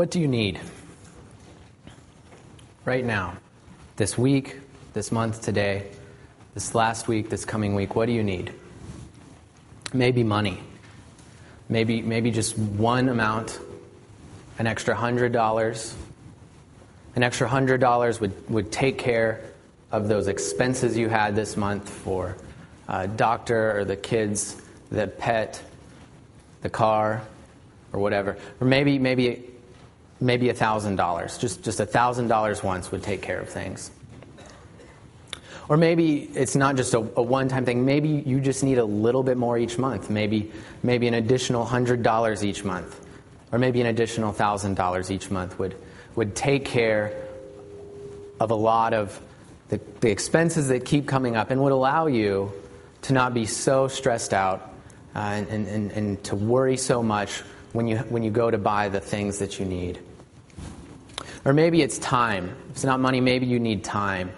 What do you need? Right now, this week, this month, today, this last week, this coming week, what do you need? Maybe money. Maybe, maybe just one amount, an extra hundred dollars. An extra hundred dollars would, would take care of those expenses you had this month for uh, doctor or the kids, the pet, the car, or whatever. Or maybe maybe maybe a thousand dollars. Just just a thousand dollars once would take care of things. Or maybe it's not just a, a one-time thing. Maybe you just need a little bit more each month. Maybe maybe an additional hundred dollars each month, or maybe an additional thousand dollars each month would would take care of a lot of the, the expenses that keep coming up and would allow you to not be so stressed out uh, and, and, and to worry so much when you, when you go to buy the things that you need. Or maybe it's time. If it's not money, maybe you need time.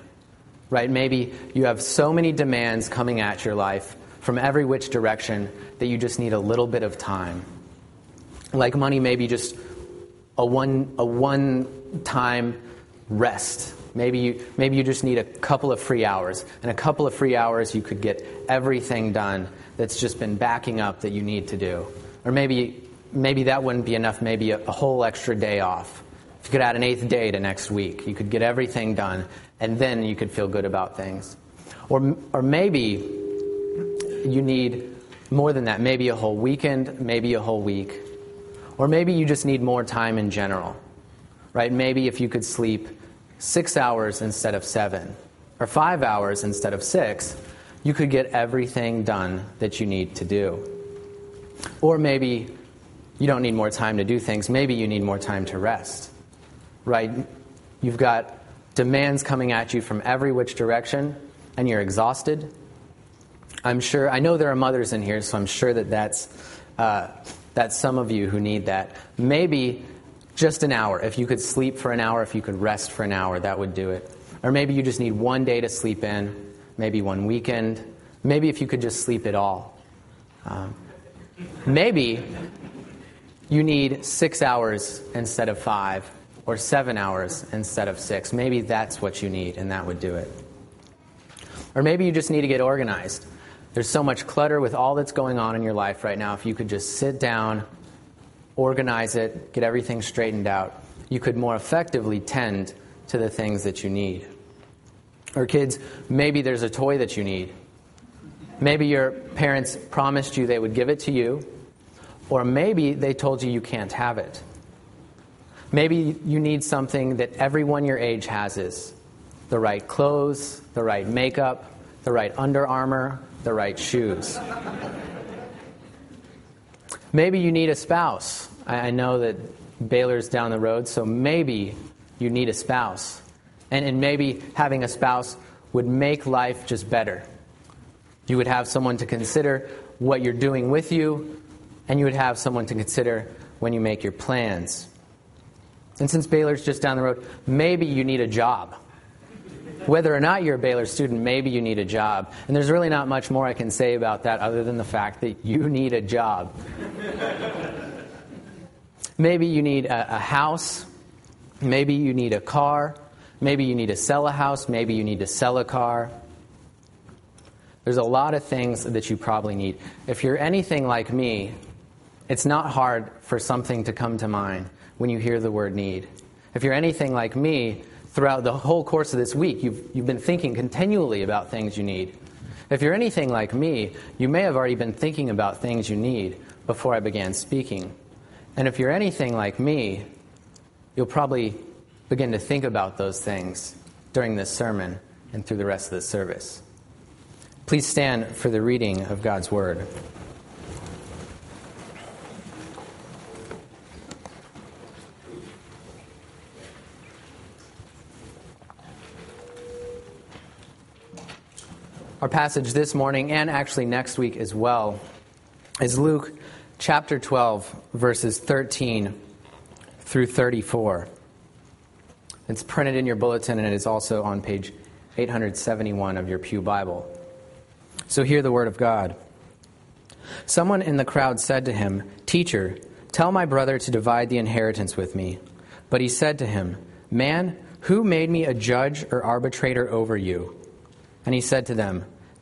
Right? Maybe you have so many demands coming at your life from every which direction that you just need a little bit of time. Like money, maybe just a one, a one time rest Maybe you, maybe you just need a couple of free hours. and a couple of free hours, you could get everything done that's just been backing up that you need to do. Or maybe, maybe that wouldn't be enough, maybe a, a whole extra day off. If you could add an eighth day to next week, you could get everything done, and then you could feel good about things. Or, or maybe you need more than that. Maybe a whole weekend, maybe a whole week. Or maybe you just need more time in general. Right? Maybe if you could sleep six hours instead of seven, or five hours instead of six, you could get everything done that you need to do. Or maybe you don't need more time to do things, maybe you need more time to rest. Right? You've got demands coming at you from every which direction, and you're exhausted. I'm sure, I know there are mothers in here, so I'm sure that that's, uh, that's some of you who need that. Maybe just an hour. If you could sleep for an hour, if you could rest for an hour, that would do it. Or maybe you just need one day to sleep in, maybe one weekend. Maybe if you could just sleep at all. Um, maybe you need six hours instead of five, or seven hours instead of six. Maybe that's what you need, and that would do it. Or maybe you just need to get organized. There's so much clutter with all that's going on in your life right now. If you could just sit down organize it, get everything straightened out, you could more effectively tend to the things that you need. Or, kids, maybe there's a toy that you need. Maybe your parents promised you they would give it to you, or maybe they told you you can't have it. Maybe you need something that everyone your age has is the right clothes, the right makeup, the right Under Armour, the right shoes. Maybe you need a spouse. I know that Baylor's down the road, so maybe you need a spouse. And, and maybe having a spouse would make life just better. You would have someone to consider what you're doing with you, and you would have someone to consider when you make your plans. And since Baylor's just down the road, maybe you need a job. Whether or not you're a Baylor student, maybe you need a job. And there's really not much more I can say about that other than the fact that you need a job. maybe you need a, a house. Maybe you need a car. Maybe you need to sell a house. Maybe you need to sell a car. There's a lot of things that you probably need. If you're anything like me, it's not hard for something to come to mind when you hear the word need. If you're anything like me, throughout the whole course of this week, you've, you've been thinking continually about things you need. If you're anything like me, you may have already been thinking about things you need before I began speaking. And if you're anything like me, you'll probably begin to think about those things during this sermon and through the rest of the service. Please stand for the reading of God's Word. Our passage this morning, and actually next week as well, is Luke chapter 12, verses 13 through 34. It's printed in your bulletin and it is also on page 871 of your Pew Bible. So hear the word of God. Someone in the crowd said to him, Teacher, tell my brother to divide the inheritance with me. But he said to him, Man, who made me a judge or arbitrator over you? And he said to them,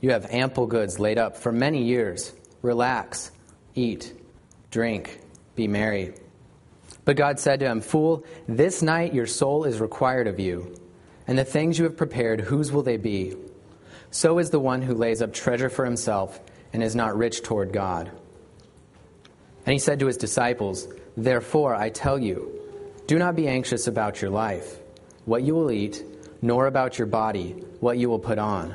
you have ample goods laid up for many years. Relax, eat, drink, be merry. But God said to him, Fool, this night your soul is required of you, and the things you have prepared, whose will they be? So is the one who lays up treasure for himself and is not rich toward God. And he said to his disciples, Therefore I tell you, do not be anxious about your life, what you will eat, nor about your body, what you will put on.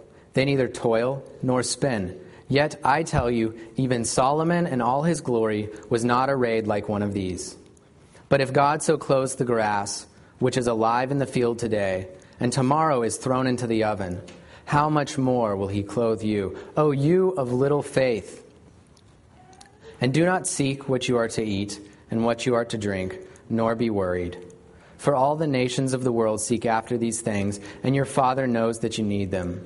They neither toil nor spin. Yet I tell you, even Solomon in all his glory was not arrayed like one of these. But if God so clothes the grass, which is alive in the field today, and tomorrow is thrown into the oven, how much more will he clothe you, O you of little faith? And do not seek what you are to eat and what you are to drink, nor be worried. For all the nations of the world seek after these things, and your Father knows that you need them.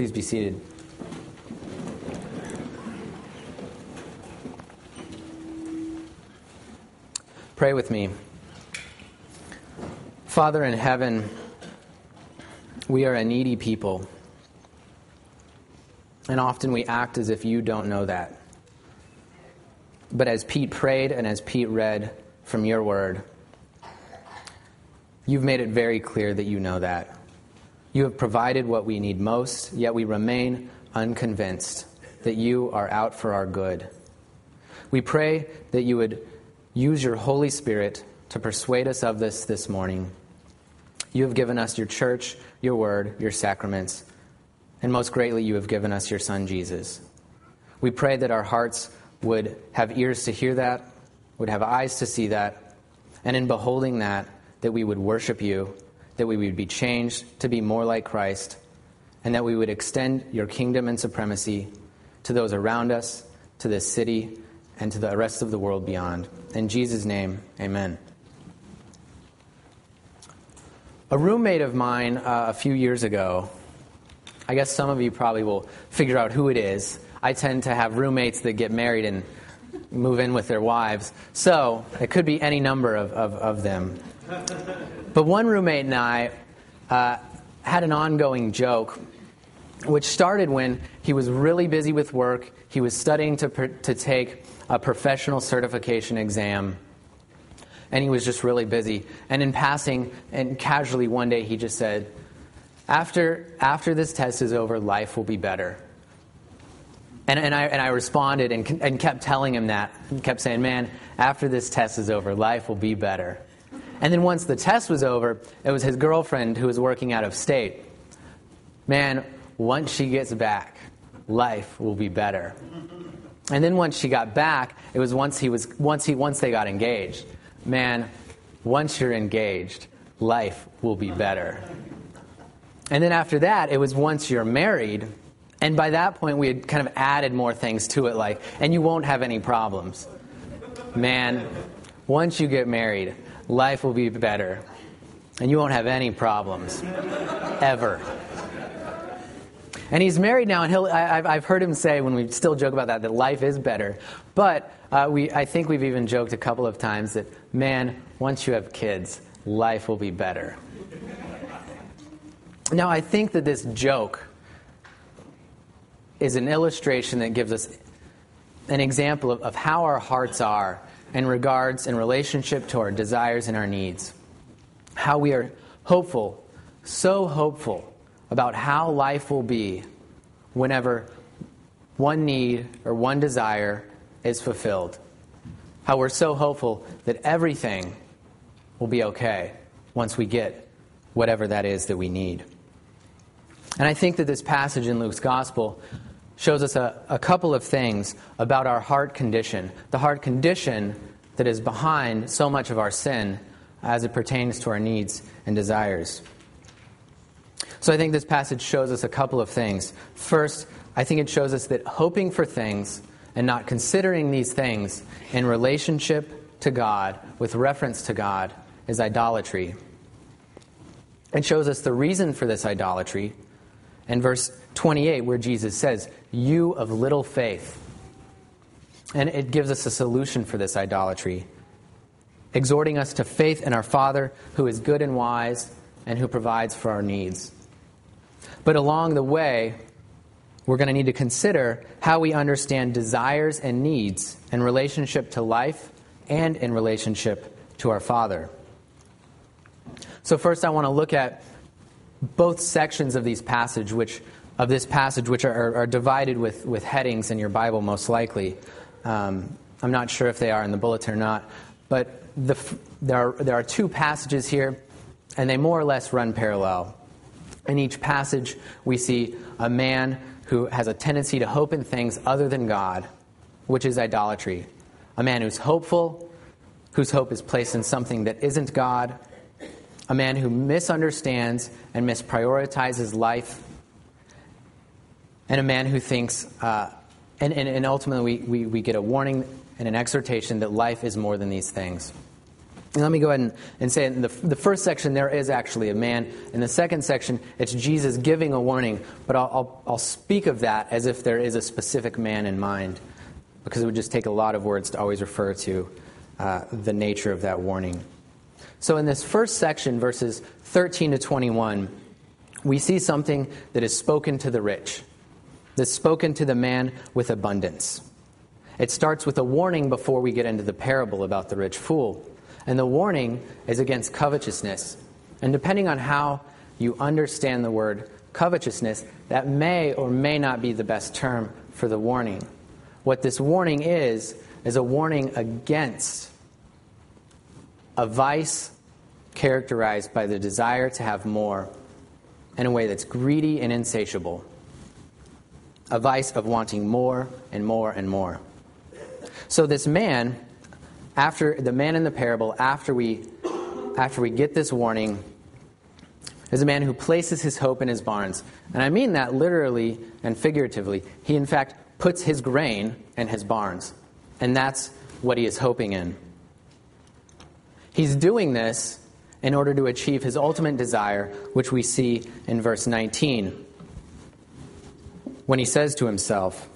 Please be seated. Pray with me. Father in heaven, we are a needy people. And often we act as if you don't know that. But as Pete prayed and as Pete read from your word, you've made it very clear that you know that. You have provided what we need most, yet we remain unconvinced that you are out for our good. We pray that you would use your Holy Spirit to persuade us of this this morning. You have given us your church, your word, your sacraments, and most greatly, you have given us your Son, Jesus. We pray that our hearts would have ears to hear that, would have eyes to see that, and in beholding that, that we would worship you, that we would be changed to be more like Christ, and that we would extend your kingdom and supremacy to those around us, to this city, and to the rest of the world beyond. In Jesus' name, amen. A roommate of mine uh, a few years ago, I guess some of you probably will figure out who it is. I tend to have roommates that get married and move in with their wives. So it could be any number of, of, of them. But one roommate and I uh, had an ongoing joke, which started when he was really busy with work. He was studying to, to take a professional certification exam. And he was just really busy. And in passing, and casually one day, he just said, after, after this test is over, life will be better. And, and, I, and I responded and, and kept telling him that, and kept saying, man, after this test is over, life will be better. And then once the test was over, it was his girlfriend who was working out of state. Man, once she gets back, life will be better. And then once she got back, it was once he was once he once they got engaged. Man, once you're engaged, life will be better. And then after that, it was once you're married, and by that point, we had kind of added more things to it, like, and you won't have any problems. Man, once you get married, life will be better. and you won't have any problems. Ever. And he's married now, and he'll, I, have heard him say, when we still joke about that, that life is better. But uh, we, I think we've even joked a couple of times that, man, once you have kids, life will be better. Now, I think that this joke is an illustration that gives us an example of, of how our hearts are in regards in relationship to our desires and our needs. How we are hopeful, so hopeful about how life will be whenever one need or one desire is fulfilled. How we're so hopeful that everything will be okay once we get whatever that is that we need. And I think that this passage in Luke's gospel shows us a, a couple of things about our heart condition, the heart condition that is behind so much of our sin as it pertains to our needs and desires. So I think this passage shows us a couple of things. First, I think it shows us that hoping for things and not considering these things in relationship to God, with reference to God, is idolatry. It shows us the reason for this idolatry in verse 28, where Jesus says, You of little faith. And it gives us a solution for this idolatry, exhorting us to faith in our Father who is good and wise and who provides for our needs. But along the way, we're going to need to consider how we understand desires and needs in relationship to life and in relationship to our Father. So, first, I want to look at both sections of these passage, which of this passage, which are, are divided with, with headings in your Bible, most likely. Um, I'm not sure if they are in the bulletin or not, but the, there, are, there are two passages here, and they more or less run parallel. In each passage, we see a man who has a tendency to hope in things other than God, which is idolatry. A man who's hopeful, whose hope is placed in something that isn't God, a man who misunderstands and misprioritizes life, and a man who thinks, uh, and, and, and, ultimately we, we, we, get a warning and an exhortation that life is more than these things. And let me go ahead and, and say in the, the first section, there is actually a man. In the second section, it's Jesus giving a warning, but I'll, I'll, I'll speak of that as if there is a specific man in mind, because it would just take a lot of words to always refer to uh, the nature of that warning. So, in this first section, verses 13 to 21, we see something that is spoken to the rich, that's spoken to the man with abundance. It starts with a warning before we get into the parable about the rich fool. And the warning is against covetousness. And depending on how you understand the word covetousness, that may or may not be the best term for the warning. What this warning is, is a warning against a vice characterized by the desire to have more in a way that's greedy and insatiable. A vice of wanting more and more and more. So this man, after the man in the parable, after we after we get this warning, is a man who places his hope in his barns. And I mean that literally and figuratively. He in fact puts his grain in his barns. And that's what he is hoping in. He's doing this in order to achieve his ultimate desire, which we see in verse 19, when he says to himself,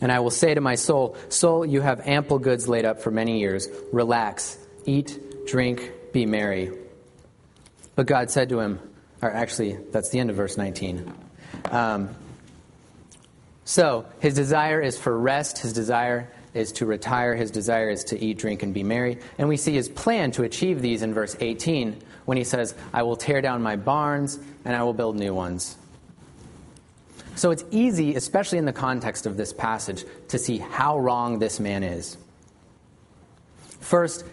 And I will say to my soul, Soul, you have ample goods laid up for many years. Relax, eat, drink, be merry. But God said to him, or actually, that's the end of verse 19. Um, so, his desire is for rest, his desire is to retire, his desire is to eat, drink, and be merry. And we see his plan to achieve these in verse 18 when he says, I will tear down my barns and I will build new ones. So it's easy, especially in the context of this passage, to see how wrong this man is. First,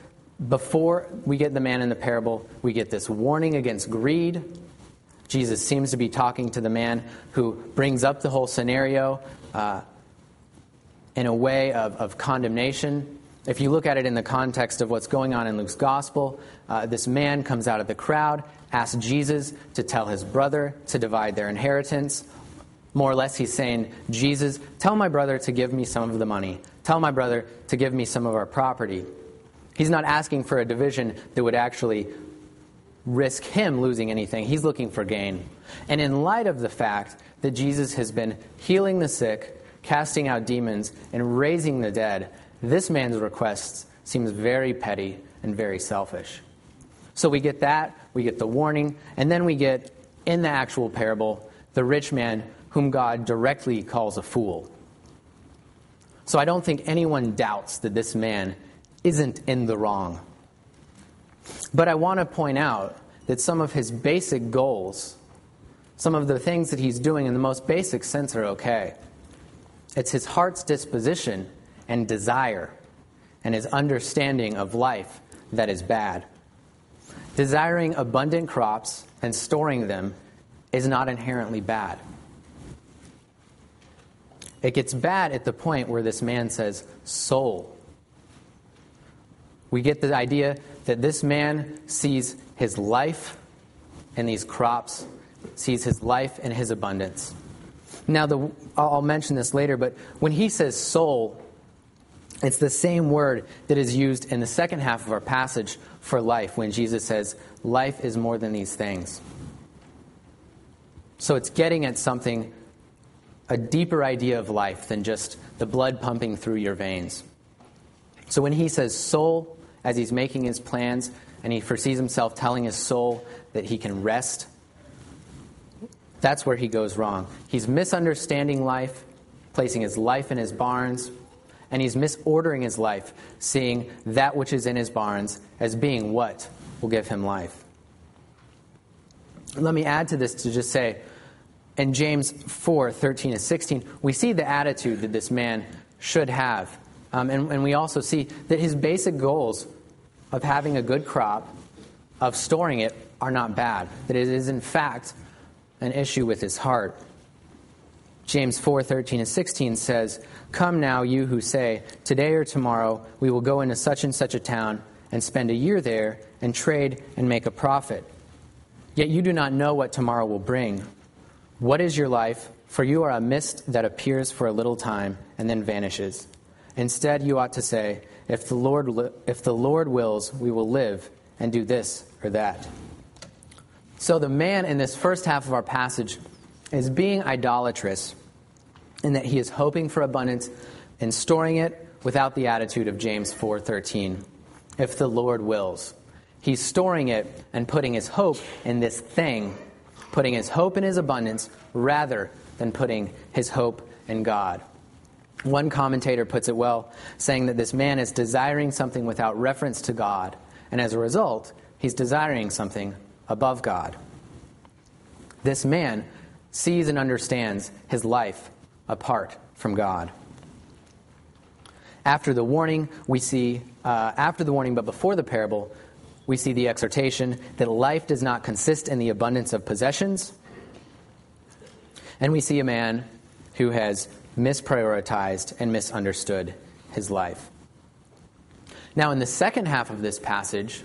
before we get the man in the parable, we get this warning against greed. Jesus seems to be talking to the man who brings up the whole scenario. Uh, in a way of, of condemnation. If you look at it in the context of what's going on in Luke's gospel, uh, this man comes out of the crowd, asks Jesus to tell his brother to divide their inheritance. More or less, he's saying, Jesus, tell my brother to give me some of the money. Tell my brother to give me some of our property. He's not asking for a division that would actually risk him losing anything. He's looking for gain. And in light of the fact that Jesus has been healing the sick, casting out demons, and raising the dead, this man's request seems very petty and very selfish. So we get that, we get the warning, and then we get, in the actual parable, the rich man whom God directly calls a fool. So I don't think anyone doubts that this man isn't in the wrong. But I want to point out that some of his basic goals, some of the things that he's doing in the most basic sense, are okay. It's his heart's disposition and desire and his understanding of life that is bad. Desiring abundant crops and storing them is not inherently bad. It gets bad at the point where this man says, soul. We get the idea that this man sees his life in these crops, sees his life in his abundance. Now, the, I'll mention this later, but when he says soul, it's the same word that is used in the second half of our passage for life when Jesus says, Life is more than these things. So it's getting at something, a deeper idea of life than just the blood pumping through your veins. So when he says soul, as he's making his plans, and he foresees himself telling his soul that he can rest, that's where he goes wrong. He's misunderstanding life, placing his life in his barns, and he's misordering his life, seeing that which is in his barns as being what will give him life. Let me add to this to just say, in James 4 13 and 16, we see the attitude that this man should have. Um, and, and we also see that his basic goals of having a good crop, of storing it, are not bad. That it is, in fact, an issue with his heart. James 4 13 and 16 says, Come now, you who say, Today or tomorrow we will go into such and such a town and spend a year there and trade and make a profit. Yet you do not know what tomorrow will bring. What is your life? For you are a mist that appears for a little time and then vanishes. Instead, you ought to say, If the Lord, if the Lord wills, we will live and do this or that. So the man in this first half of our passage is being idolatrous in that he is hoping for abundance and storing it without the attitude of James 4:13. If the Lord wills. He's storing it and putting his hope in this thing, putting his hope in his abundance rather than putting his hope in God. One commentator puts it well, saying that this man is desiring something without reference to God, and as a result, he's desiring something above God. This man sees and understands his life apart from God. After the warning, we see, uh, after the warning, but before the parable, we see the exhortation that life does not consist in the abundance of possessions. And we see a man who has misprioritized and misunderstood his life. Now, in the second half of this passage,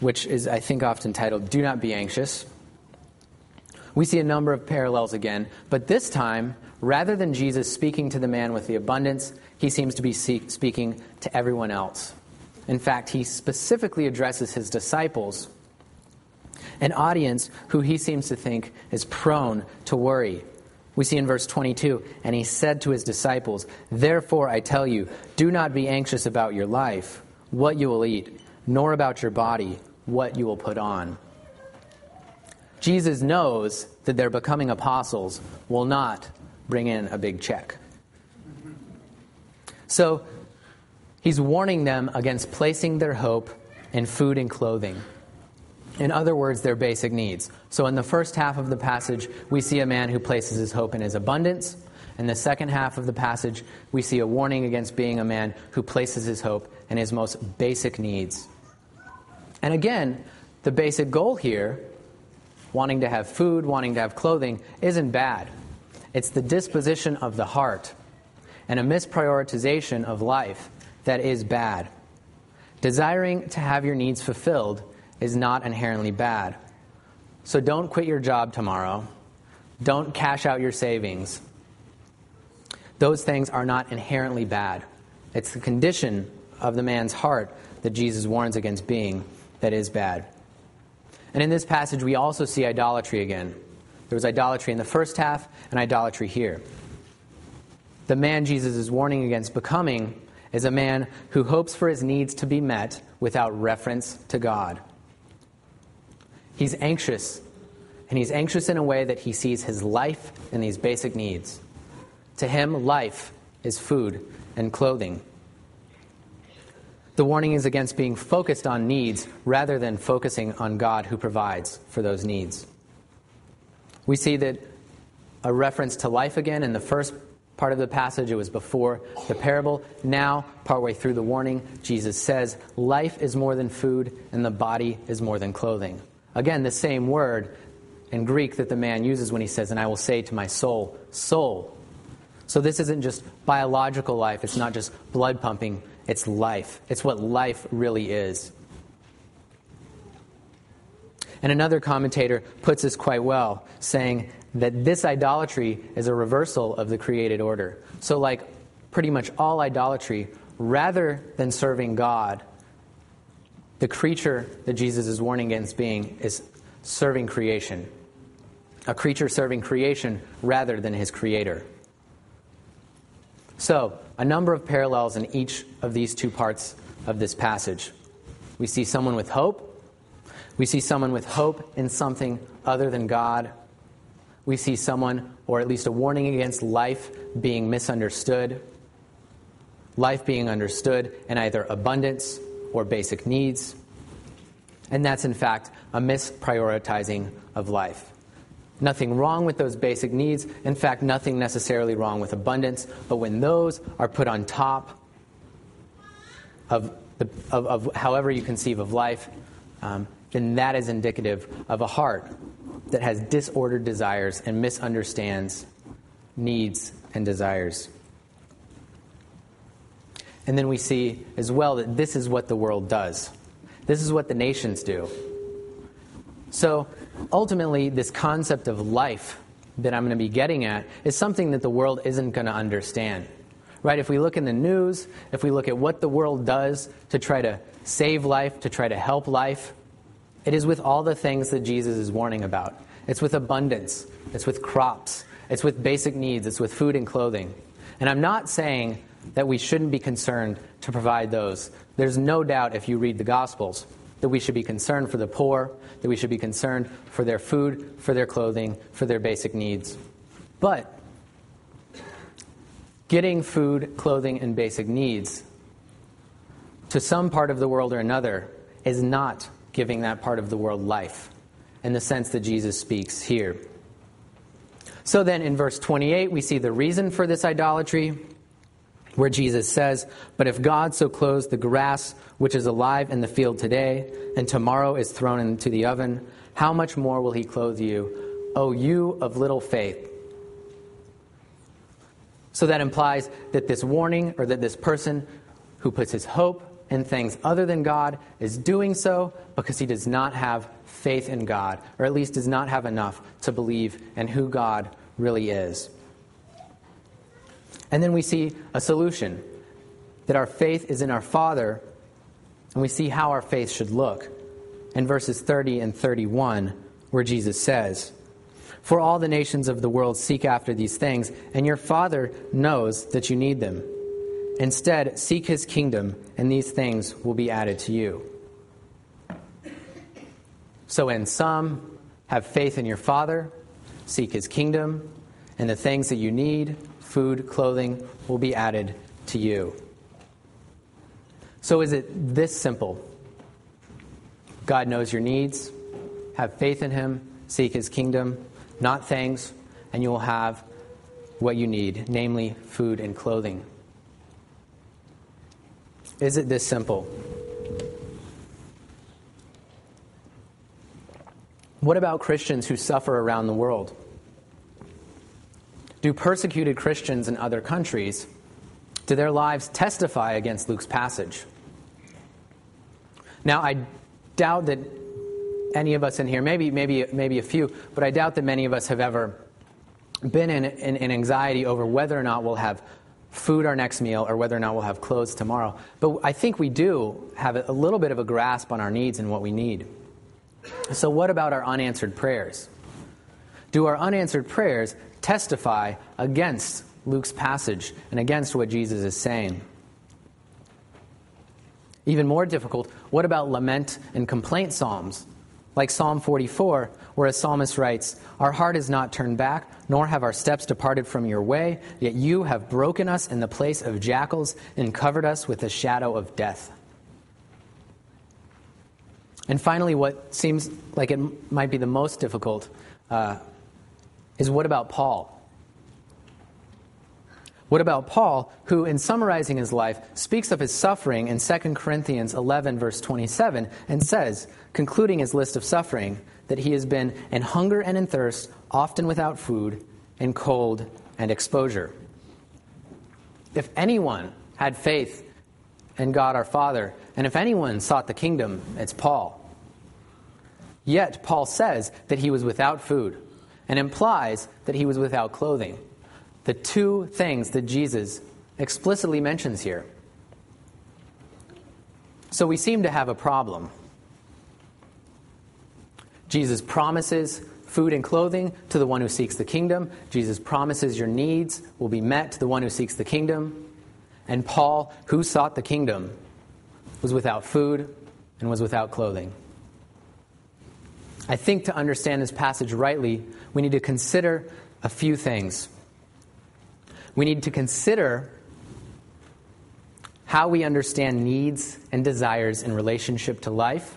which is, I think, often titled, Do Not Be Anxious, we see a number of parallels again, but this time, rather than Jesus speaking to the man with the abundance, he seems to be speaking to everyone else. In fact, he specifically addresses his disciples, an audience who he seems to think is prone to worry. We see in verse 22, and he said to his disciples, Therefore I tell you, do not be anxious about your life, what you will eat, nor about your body, what you will put on. Jesus knows that their becoming apostles will not bring in a big check. So he's warning them against placing their hope in food and clothing. In other words, their basic needs. So in the first half of the passage, we see a man who places his hope in his abundance. In the second half of the passage, we see a warning against being a man who places his hope in his most basic needs. And again, the basic goal here wanting to have food, wanting to have clothing, isn't bad. It's the disposition of the heart and a misprioritization of life that is bad. Desiring to have your needs fulfilled is not inherently bad. So don't quit your job tomorrow. Don't cash out your savings. Those things are not inherently bad. It's the condition of the man's heart that Jesus warns against being that is bad. And in this passage, we also see idolatry again. There was idolatry in the first half and idolatry here. The man Jesus is warning against becoming is a man who hopes for his needs to be met without reference to God. He's anxious, and he's anxious in a way that he sees his life in these basic needs. To him, life is food and clothing. The warning is against being focused on needs rather than focusing on God who provides for those needs. We see that a reference to life again in the first part of the passage, it was before the parable. Now, partway through the warning, Jesus says, Life is more than food, and the body is more than clothing. Again, the same word in Greek that the man uses when he says, And I will say to my soul, Soul. So this isn't just biological life, it's not just blood pumping, it's life. It's what life really is. And another commentator puts this quite well, saying that this idolatry is a reversal of the created order. So, like pretty much all idolatry, rather than serving God, the creature that Jesus is warning against being is serving creation. A creature serving creation rather than his creator. So, a number of parallels in each of these two parts of this passage. We see someone with hope. We see someone with hope in something other than God. We see someone, or at least a warning against life being misunderstood. Life being understood in either abundance or basic needs. And that's, in fact, a misprioritizing of life. Nothing wrong with those basic needs. In fact, nothing necessarily wrong with abundance. But when those are put on top of, the, of, of however you conceive of life, um, then that is indicative of a heart that has disordered desires and misunderstands needs and desires. And then we see as well that this is what the world does. This is what the nations do. So ultimately, this concept of life that I'm going to be getting at is something that the world isn't going to understand. Right? If we look in the news, if we look at what the world does to try to save life, to try to help life, it is with all the things that Jesus is warning about. It's with abundance, it's with crops, it's with basic needs, it's with food and clothing. And I'm not saying that we shouldn't be concerned to provide those. There's no doubt if you read the Gospels that we should be concerned for the poor, that we should be concerned for their food, for their clothing, for their basic needs. But getting food, clothing, and basic needs to some part of the world or another is not giving that part of the world life in the sense that Jesus speaks here. So then in verse 28, we see the reason for this idolatry where Jesus says, But if God so clothes the grass which is alive in the field today, and tomorrow is thrown into the oven, how much more will he clothe you, O you of little faith? So that implies that this warning, or that this person who puts his hope in things other than God, is doing so because he does not have faith in God, or at least does not have enough to believe in who God really is. And then we see a solution that our faith is in our Father, and we see how our faith should look in verses 30 and 31, where Jesus says, For all the nations of the world seek after these things, and your Father knows that you need them. Instead, seek his kingdom, and these things will be added to you. So, in sum, have faith in your Father, seek his kingdom, and the things that you need food, clothing will be added to you. So, is it this simple? God knows your needs. Have faith in Him. Seek His kingdom, not things, and you will have what you need, namely food and clothing. Is it this simple? What about Christians who suffer around the world? Do persecuted Christians in other countries, do their lives testify against Luke's passage? Now, I doubt that any of us in here, maybe, maybe, maybe a few, but I doubt that many of us have ever been in, in, in anxiety over whether or not we'll have food our next meal or whether or not we'll have clothes tomorrow. But I think we do have a little bit of a grasp on our needs and what we need. So, what about our unanswered prayers? Do our unanswered prayers testify against Luke's passage and against what Jesus is saying? Even more difficult, what about lament and complaint psalms? Like Psalm 44, where a psalmist writes, Our heart is not turned back, nor have our steps departed from your way, yet you have broken us in the place of jackals and covered us with the shadow of death. And finally, what seems like it might be the most difficult uh, is what about Paul? What about Paul, who, in summarizing his life, speaks of his suffering in 2 Corinthians 11, verse 27, and says, concluding his list of suffering, that he has been in hunger and in thirst, often without food, in cold and exposure. If anyone had faith in God our Father, and if anyone sought the kingdom, it's Paul. Yet, Paul says that he was without food, and implies that he was without clothing the two things that Jesus explicitly mentions here. So we seem to have a problem. Jesus promises food and clothing to the one who seeks the kingdom. Jesus promises your needs will be met to the one who seeks the kingdom. And Paul, who sought the kingdom, was without food and was without clothing. I think to understand this passage rightly, we need to consider a few things we need to consider how we understand needs and desires in relationship to life.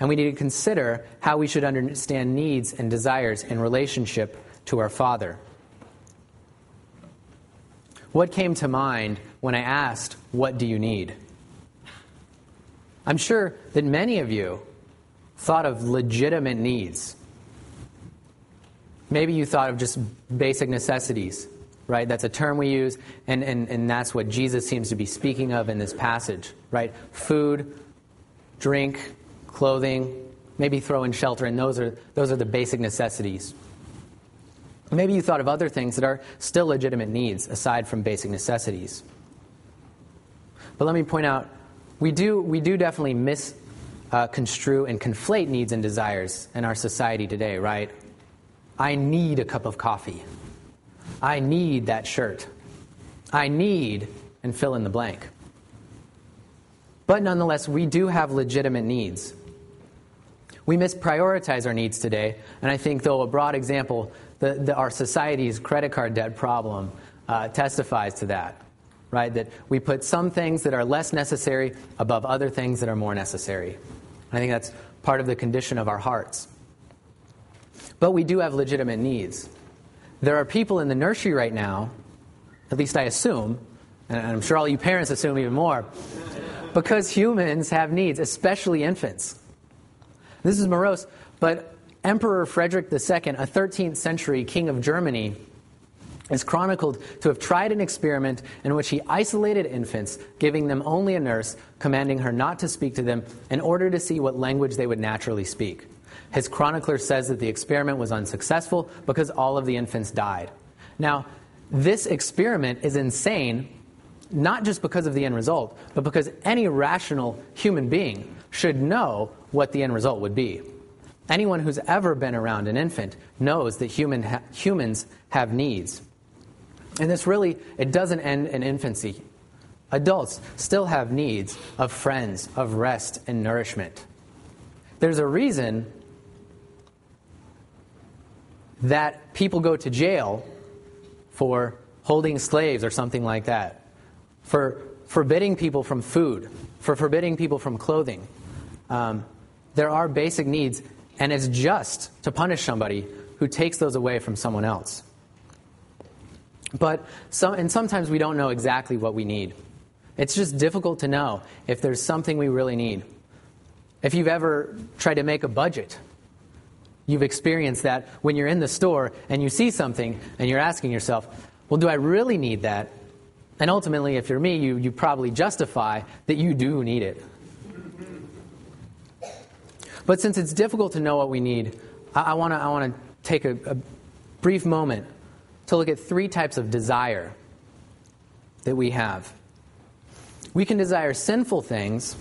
And we need to consider how we should understand needs and desires in relationship to our Father. What came to mind when I asked, What do you need? I'm sure that many of you thought of legitimate needs. Maybe you thought of just basic necessities right? That's a term we use, and, and, and that's what Jesus seems to be speaking of in this passage, right? Food, drink, clothing, maybe throw in shelter, and those are, those are the basic necessities. Maybe you thought of other things that are still legitimate needs aside from basic necessities. But let me point out, we do, we do definitely misconstrue uh, and conflate needs and desires in our society today, right? I need a cup of coffee. I need that shirt. I need, and fill in the blank. But nonetheless, we do have legitimate needs. We misprioritize our needs today, and I think, though, a broad example, the, the, our society's credit card debt problem uh, testifies to that, right? That we put some things that are less necessary above other things that are more necessary. I think that's part of the condition of our hearts. But we do have legitimate needs. There are people in the nursery right now, at least I assume, and I'm sure all you parents assume even more, because humans have needs, especially infants. This is morose, but Emperor Frederick II, a 13th century king of Germany, is chronicled to have tried an experiment in which he isolated infants, giving them only a nurse, commanding her not to speak to them in order to see what language they would naturally speak. His chronicler says that the experiment was unsuccessful because all of the infants died. Now, this experiment is insane, not just because of the end result, but because any rational human being should know what the end result would be. Anyone who's ever been around an infant knows that human ha- humans have needs. And this really, it doesn't end in infancy. Adults still have needs of friends, of rest and nourishment. There's a reason that people go to jail for holding slaves or something like that, for forbidding people from food, for forbidding people from clothing. Um, there are basic needs, and it's just to punish somebody who takes those away from someone else. But some, and sometimes we don't know exactly what we need. It's just difficult to know if there's something we really need. If you've ever tried to make a budget You've experienced that when you're in the store and you see something and you're asking yourself, well, do I really need that? And ultimately, if you're me, you, you probably justify that you do need it. But since it's difficult to know what we need, I, I want to I wanna take a, a brief moment to look at three types of desire that we have. We can desire sinful things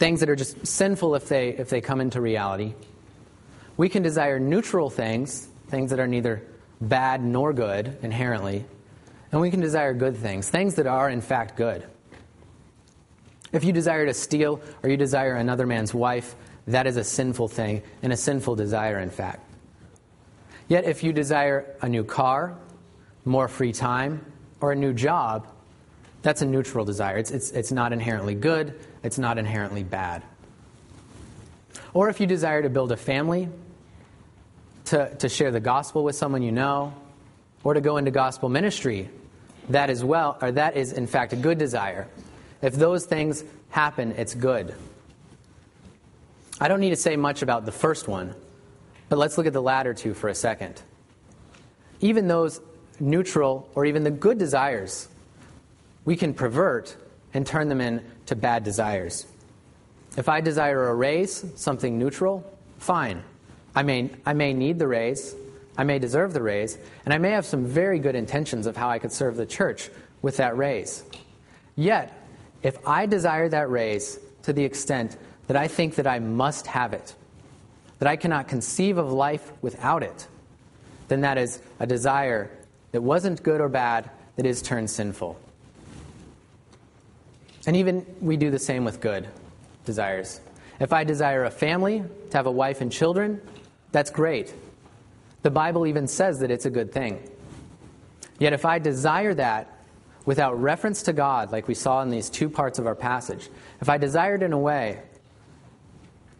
things that are just sinful if they, if they come into reality. We can desire neutral things, things that are neither bad nor good inherently. And we can desire good things, things that are in fact good. If you desire to steal or you desire another man's wife, that is a sinful thing and a sinful desire, in fact. Yet, if you desire a new car, more free time, or a new job, that's a neutral desire. It's, it's, it's not inherently good, it's not inherently bad. Or if you desire to build a family, to, to share the gospel with someone you know, or to go into gospel ministry, that is well, or that is in fact a good desire. If those things happen, it's good. I don't need to say much about the first one, but let's look at the latter two for a second. Even those neutral or even the good desires, we can pervert and turn them into bad desires. If I desire a raise, something neutral, fine. I may, I may need the raise, I may deserve the raise, and I may have some very good intentions of how I could serve the church with that raise. Yet, if I desire that raise to the extent that I think that I must have it, that I cannot conceive of life without it, then that is a desire that wasn't good or bad, that is turned sinful. And even we do the same with good desires. If I desire a family, to have a wife and children, that's great. The Bible even says that it's a good thing. Yet if I desire that without reference to God, like we saw in these two parts of our passage, if I desire it in a way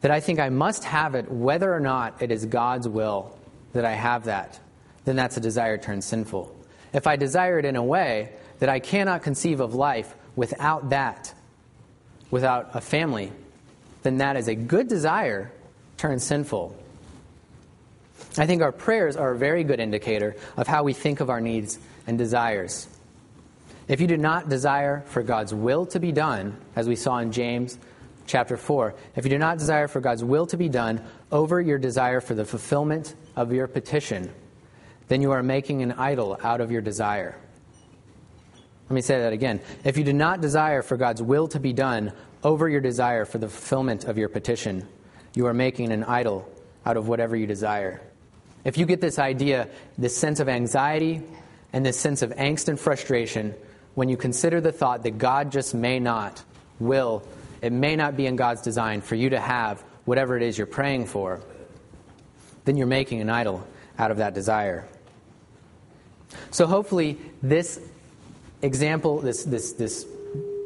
that I think I must have it whether or not it is God's will that I have that, then that's a desire turned sinful. If I desire it in a way that I cannot conceive of life without that, without a family, then that is a good desire turned sinful. I think our prayers are a very good indicator of how we think of our needs and desires. If you do not desire for God's will to be done, as we saw in James chapter 4, if you do not desire for God's will to be done over your desire for the fulfillment of your petition, then you are making an idol out of your desire. Let me say that again. If you do not desire for God's will to be done over your desire for the fulfillment of your petition, you are making an idol out of whatever you desire. If you get this idea, this sense of anxiety and this sense of angst and frustration, when you consider the thought that God just may not, will, it may not be in God's design for you to have whatever it is you're praying for, then you're making an idol out of that desire. So hopefully, this example, this, this, this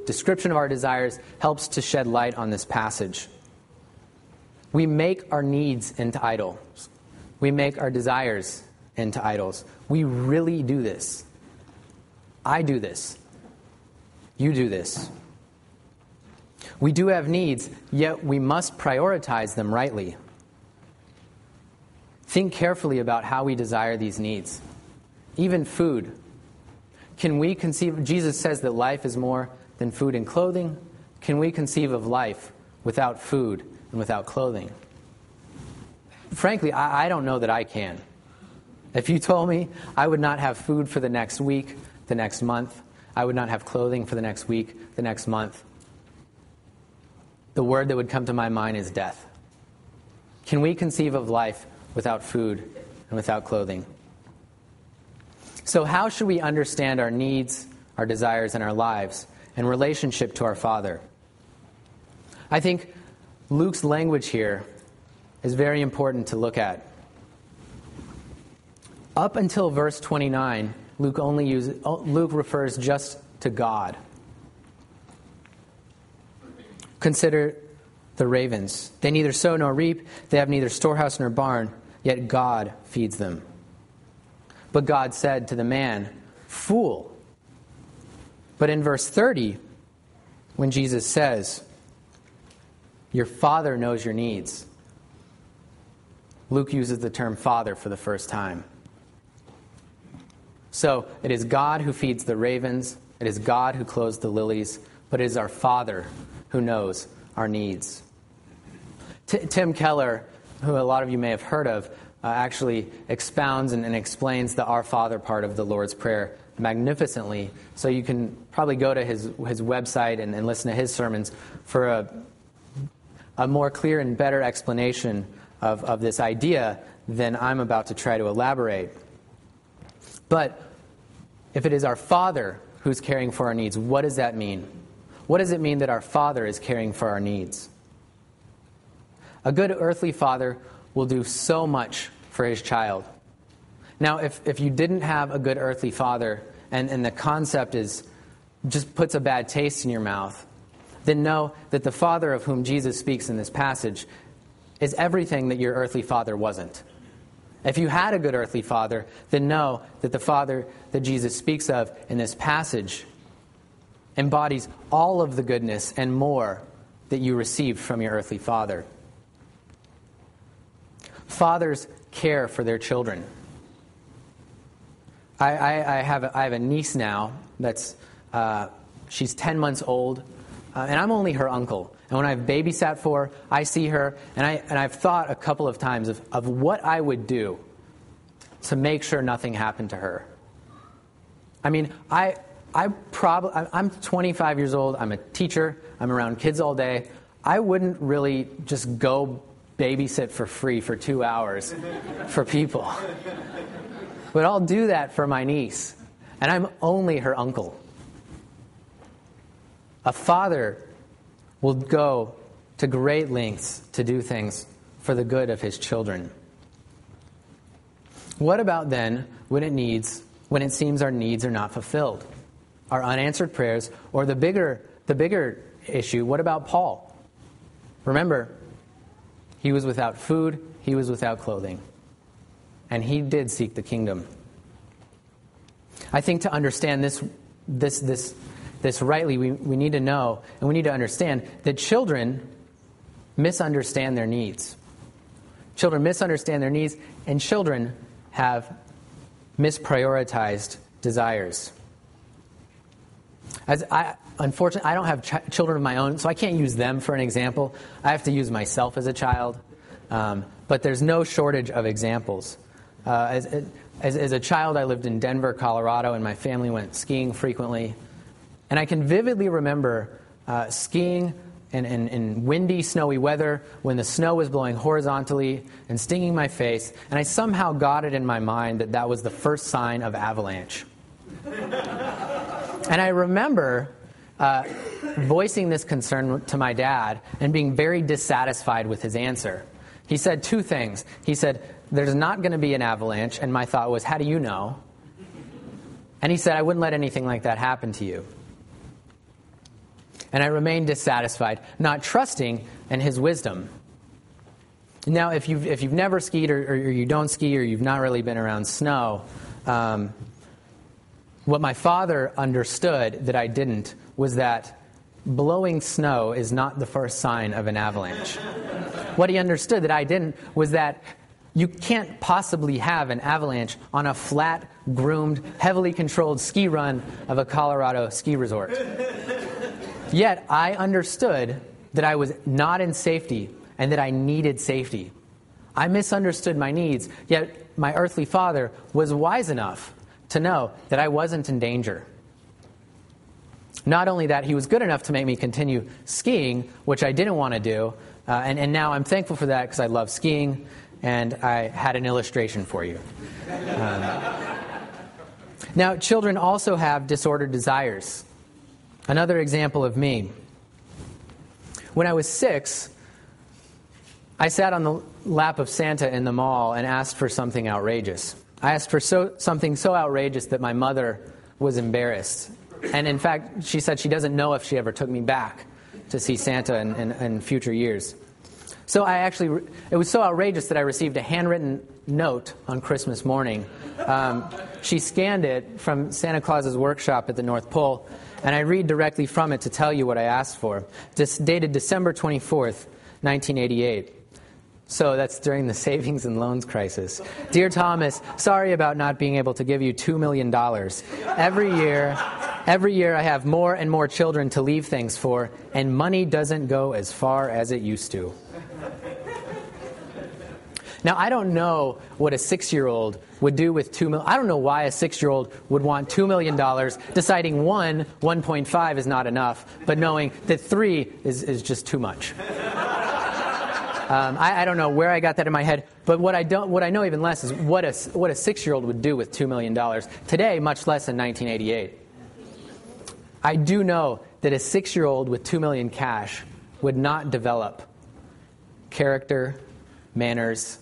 description of our desires, helps to shed light on this passage. We make our needs into idols, we make our desires into idols. We really do this. I do this. You do this. We do have needs, yet we must prioritize them rightly. Think carefully about how we desire these needs even food. Can we conceive, Jesus says that life is more than food and clothing. Can we conceive of life without food and without clothing? Frankly, I, I don't know that I can. If you told me I would not have food for the next week, the next month, I would not have clothing for the next week, the next month, the word that would come to my mind is death. Can we conceive of life without food and without clothing? So, how should we understand our needs, our desires, and our lives in relationship to our Father? I think Luke's language here is very important to look at. Up until verse 29, Luke only uses, oh, Luke refers just to God. Consider the ravens. They neither sow nor reap, they have neither storehouse nor barn, yet God feeds them. But God said to the man, Fool. But in verse 30, when Jesus says, Your father knows your needs, Luke uses the term father for the first time. So it is God who feeds the ravens, it is God who clothes the lilies, but it is our Father who knows our needs. T- Tim Keller, who a lot of you may have heard of, uh, actually expounds and, and explains the Our Father part of the Lord's Prayer magnificently. So you can probably go to his, his website and, and listen to his sermons for a a more clear and better explanation of, of this idea than I'm about to try to elaborate. But if it is our Father who's caring for our needs, what does that mean? What does it mean that our Father is caring for our needs? A good earthly father will do so much for his child. Now, if, if you didn't have a good earthly father, and, and the concept is just puts a bad taste in your mouth, then know that the father of whom Jesus speaks in this passage is everything that your earthly father wasn't. If you had a good earthly father, then know that the father that Jesus speaks of in this passage embodies all of the goodness and more that you received from your earthly father. Fathers care for their children. I, I, I have, a, I have a niece now that's uh, she's 10 months old, uh, and I'm only her uncle. And when I've babysat for I see her, and, I, and I've thought a couple of times of, of what I would do to make sure nothing happened to her. I mean, I, I prob- I'm 25 years old, I'm a teacher, I'm around kids all day. I wouldn't really just go babysit for free for two hours for people. But I'll do that for my niece, and I'm only her uncle. A father will go to great lengths to do things for the good of his children. What about then when it needs when it seems our needs are not fulfilled? Our unanswered prayers or the bigger the bigger issue, what about Paul? Remember, he was without food, he was without clothing. And he did seek the kingdom. I think to understand this, this, this, this rightly, we, we need to know and we need to understand that children misunderstand their needs. Children misunderstand their needs, and children have misprioritized desires. As I, unfortunately, I don't have ch- children of my own, so I can't use them for an example. I have to use myself as a child. Um, but there's no shortage of examples. Uh, as, as, as, a child, I lived in Denver, Colorado, and my family went skiing frequently. And I can vividly remember uh, skiing in, in, in, windy, snowy weather when the snow was blowing horizontally and stinging my face. And I somehow got it in my mind that that was the first sign of avalanche. and I remember uh, voicing this concern to my dad and being very dissatisfied with his answer. He said two things. He said, There's not going to be an avalanche. And my thought was, How do you know? And he said, I wouldn't let anything like that happen to you. And I remained dissatisfied, not trusting in his wisdom. Now, if you've, if you've never skied or, or you don't ski or you've not really been around snow, um, what my father understood that I didn't was that blowing snow is not the first sign of an avalanche. what he understood that I didn't was that you can't possibly have an avalanche on a flat, groomed, heavily controlled ski run of a Colorado ski resort. Yet I understood that I was not in safety and that I needed safety. I misunderstood my needs, yet my earthly father was wise enough to know that I wasn't in danger. Not only that, he was good enough to make me continue skiing, which I didn't want to do. Uh, and, and now I'm thankful for that because I love skiing, and I had an illustration for you. Um, now, children also have disordered desires. Another example of me. When I was six, I sat on the lap of Santa in the mall and asked for something outrageous. I asked for so, something so outrageous that my mother was embarrassed and in fact, she said she doesn't know if she ever took me back to see Santa in, in, in future years. So I actually, it was so outrageous that I received a handwritten note on Christmas morning. Um, she scanned it from Santa Claus's workshop at the North Pole, and I read directly from it to tell you what I asked for. This dated December 24th, 1988. So that's during the savings and loans crisis. Dear Thomas, sorry about not being able to give you $2 million. Every year, every year I have more and more children to leave things for, and money doesn't go as far as it used to. Now, I don't know what a six year old would do with $2 million. I don't know why a six year old would want $2 million, deciding one, 1.5 is not enough, but knowing that three is, is just too much. Um, I, I, don't know where I got that in my head, but what I, don't, what I know even less is what a, what a six year old would do with $2 million. Today, much less in 1988. I do know that a six year old with 2 million cash would not develop character, manners.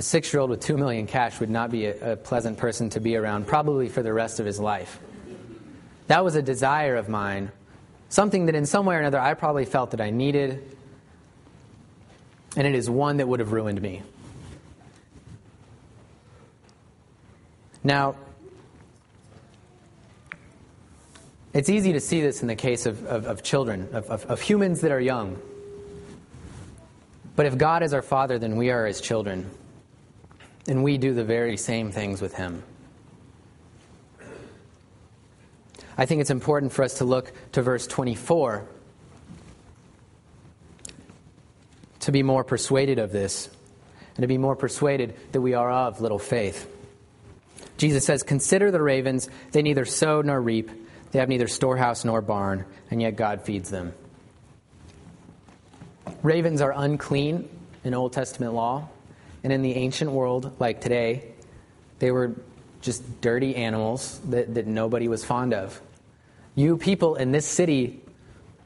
A six year old with 2 million cash would not be a, a pleasant person to be around, probably for the rest of his life. That was a desire of mine Something that in some way or another I probably felt that I needed, and it is one that would have ruined me. Now, it's easy to see this in the case of, of, of children, of, of humans that are young. But if God is our Father, then we are His children. And we do the very same things with Him. I think it's important for us to look to verse 24 to be more persuaded of this and to be more persuaded that we are of little faith. Jesus says, Consider the ravens, they neither sow nor reap, they have neither storehouse nor barn, and yet God feeds them. Ravens are unclean in Old Testament law, and in the ancient world, like today, they were just dirty animals that, that nobody was fond of. You people in this city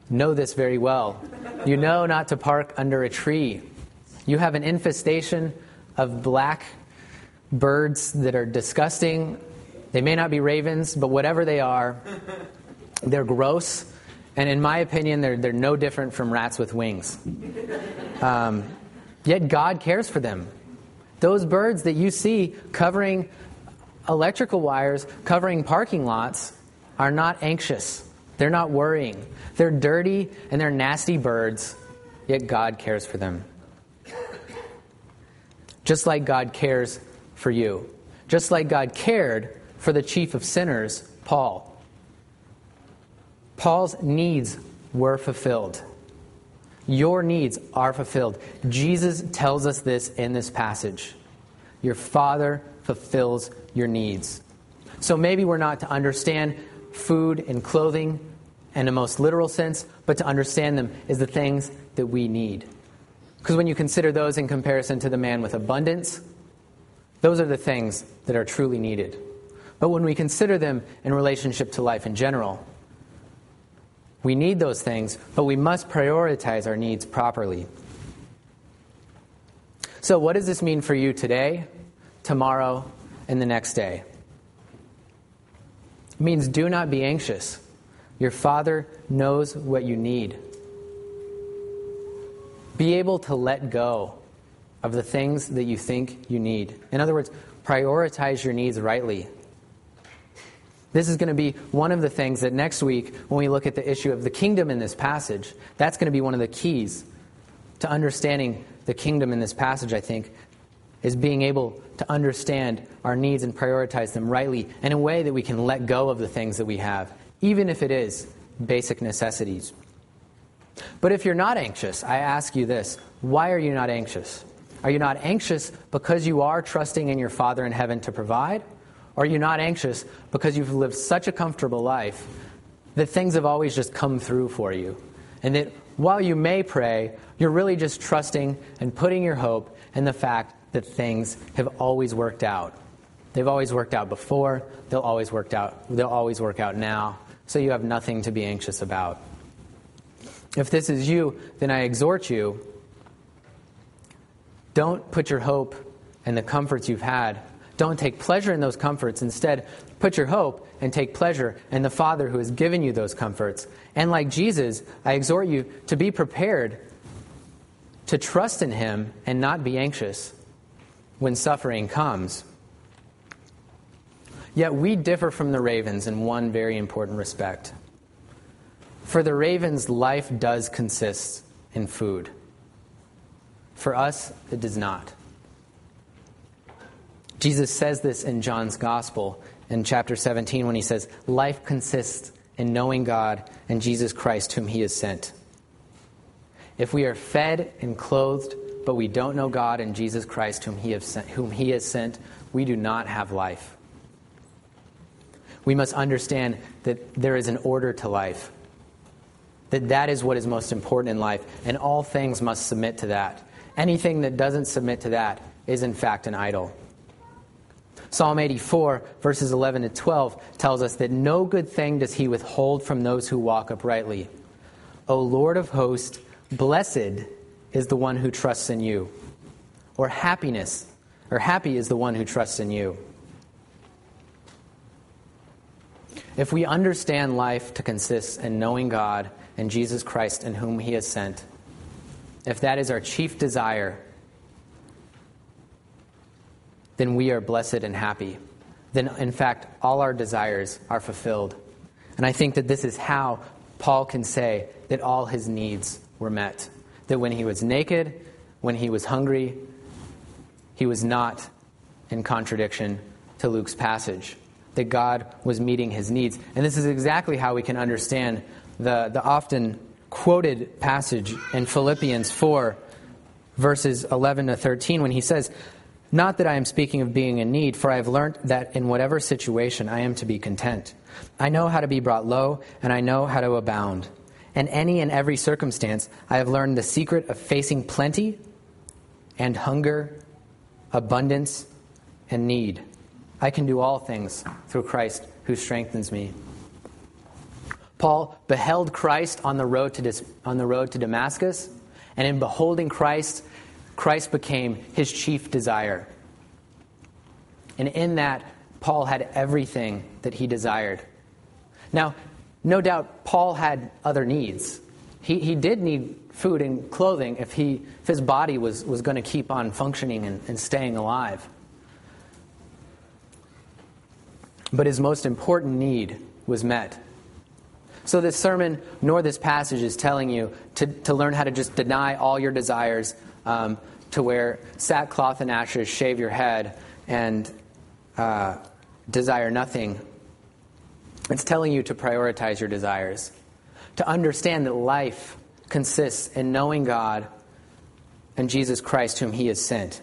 know this very well. You know not to park under a tree. You have an infestation of black birds that are disgusting. They may not be ravens, but whatever they are, they're gross. And in my opinion, they're, they're no different from rats with wings. Um, yet God cares for them. Those birds that you see covering electrical wires, covering parking lots, are not anxious. They're not worrying. They're dirty and they're nasty birds, yet God cares for them. Just like God cares for you. Just like God cared for the chief of sinners, Paul. Paul's needs were fulfilled. Your needs are fulfilled. Jesus tells us this in this passage. Your Father fulfills your needs. So maybe we're not to understand food and clothing in the most literal sense, but to understand them is the things that we need. Because when you consider those in comparison to the man with abundance, those are the things that are truly needed. But when we consider them in relationship to life in general, we need those things, but we must prioritize our needs properly. So, what does this mean for you today, tomorrow, and the next day? It means do not be anxious. Your Father knows what you need. Be able to let go of the things that you think you need. In other words, prioritize your needs rightly. This is going to be one of the things that next week, when we look at the issue of the kingdom in this passage, that's going to be one of the keys to understanding the kingdom in this passage, I think, is being able to understand our needs and prioritize them rightly in a way that we can let go of the things that we have, even if it is basic necessities. But if you're not anxious, I ask you this why are you not anxious? Are you not anxious because you are trusting in your Father in heaven to provide? Are you not anxious because you've lived such a comfortable life that things have always just come through for you? And that while you may pray, you're really just trusting and putting your hope in the fact that things have always worked out. They've always worked out before, they'll always work out, they'll always work out now, so you have nothing to be anxious about. If this is you, then I exhort you don't put your hope in the comforts you've had. Don't take pleasure in those comforts. Instead, put your hope and take pleasure in the Father who has given you those comforts. And like Jesus, I exhort you to be prepared to trust in Him and not be anxious when suffering comes. Yet we differ from the ravens in one very important respect. For the ravens, life does consist in food. For us, it does not. Jesus says this in John's Gospel in chapter 17 when he says, Life consists in knowing God and Jesus Christ, whom he has sent. If we are fed and clothed but we don't know God and Jesus Christ, whom he, sent, whom he has sent, we do not have life. We must understand that there is an order to life, that that is what is most important in life, and all things must submit to that. Anything that doesn't submit to that is, in fact, an idol. Psalm 84, verses 11 to 12, tells us that no good thing does he withhold from those who walk uprightly. O Lord of hosts, blessed is the one who trusts in you. Or happiness, or happy is the one who trusts in you. If we understand life to consist in knowing God and Jesus Christ in whom He has sent, if that is our chief desire, then we are blessed and happy. Then, in fact, all our desires are fulfilled. And I think that this is how Paul can say that all his needs were met. That when he was naked, when he was hungry, he was not in contradiction to Luke's passage. That God was meeting his needs. And this is exactly how we can understand the, the often quoted passage in Philippians 4, verses 11 to 13, when he says, Not that I am speaking of being in need, for I have learned that in whatever situation I am to be content. I know how to be brought low, and I know how to abound. In any and every circumstance, I have learned the secret of facing plenty and hunger, abundance and need. I can do all things through Christ who strengthens me. Paul beheld Christ on the road to, on the road to Damascus, and in beholding Christ, Christ became his chief desire. And in that, Paul had everything that he desired. Now, no doubt Paul had other needs. He, he did need food and clothing if, he, if his body was, was going to keep on functioning and, and staying alive. But his most important need was met so, this sermon nor this passage is telling you to, to learn how to just deny all your desires, um, to wear sackcloth and ashes, shave your head, and uh, desire nothing. It's telling you to prioritize your desires, to understand that life consists in knowing God and Jesus Christ, whom He has sent.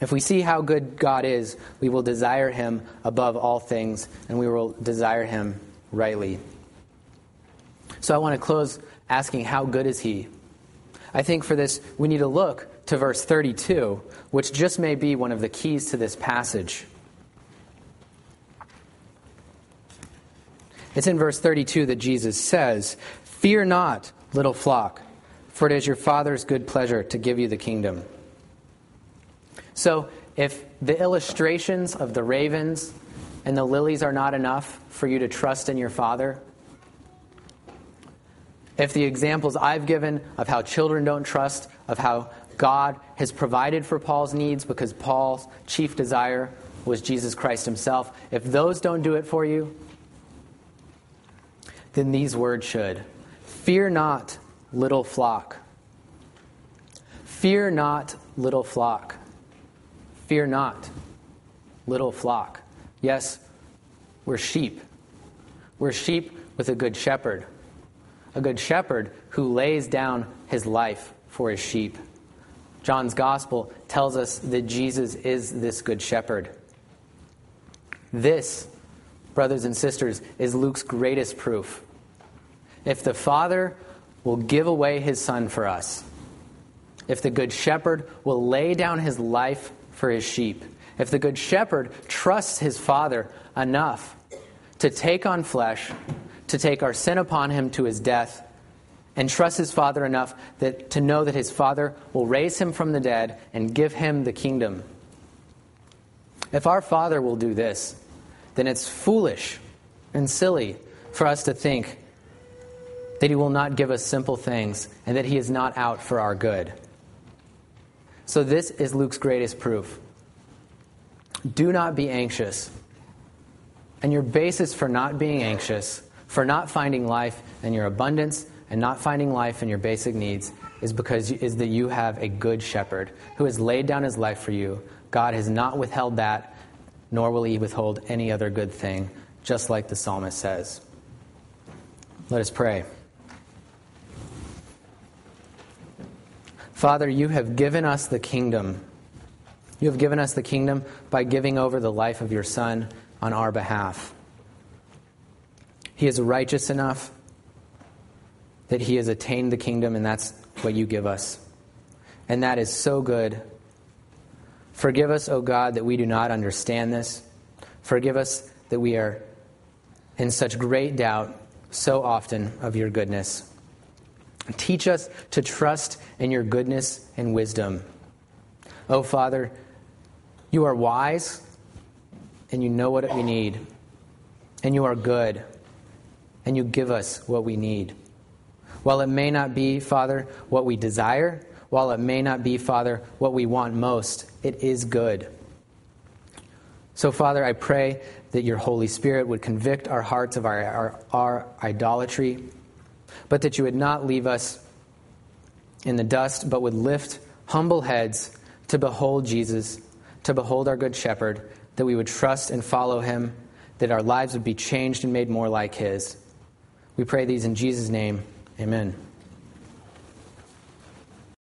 If we see how good God is, we will desire Him above all things, and we will desire Him rightly. So I want to close asking, How good is He? I think for this, we need to look to verse 32, which just may be one of the keys to this passage. It's in verse 32 that Jesus says, Fear not, little flock, for it is your Father's good pleasure to give you the kingdom. So, if the illustrations of the ravens and the lilies are not enough for you to trust in your Father? If the examples I've given of how children don't trust, of how God has provided for Paul's needs because Paul's chief desire was Jesus Christ himself, if those don't do it for you, then these words should. Fear not, little flock. Fear not, little flock. Fear not, little flock. Yes, we're sheep. We're sheep with a good shepherd. A good shepherd who lays down his life for his sheep. John's gospel tells us that Jesus is this good shepherd. This, brothers and sisters, is Luke's greatest proof. If the Father will give away his Son for us, if the Good Shepherd will lay down his life for his sheep, if the Good Shepherd trusts his Father enough to take on flesh, to take our sin upon him to his death, and trust his Father enough that, to know that his Father will raise him from the dead and give him the kingdom. If our Father will do this, then it's foolish and silly for us to think that he will not give us simple things and that he is not out for our good. So, this is Luke's greatest proof. Do not be anxious. And your basis for not being anxious, for not finding life in your abundance and not finding life in your basic needs is because is that you have a good shepherd who has laid down his life for you. God has not withheld that, nor will he withhold any other good thing, just like the psalmist says. Let us pray. Father, you have given us the kingdom you have given us the kingdom by giving over the life of your Son on our behalf. He is righteous enough that he has attained the kingdom, and that's what you give us. And that is so good. Forgive us, O God, that we do not understand this. Forgive us that we are in such great doubt so often of your goodness. Teach us to trust in your goodness and wisdom. Oh, Father, you are wise and you know what we need, and you are good, and you give us what we need. While it may not be, Father, what we desire, while it may not be, Father, what we want most, it is good. So, Father, I pray that your Holy Spirit would convict our hearts of our, our, our idolatry, but that you would not leave us in the dust, but would lift humble heads to behold Jesus, to behold our Good Shepherd, that we would trust and follow him, that our lives would be changed and made more like his. We pray these in Jesus' name. Amen.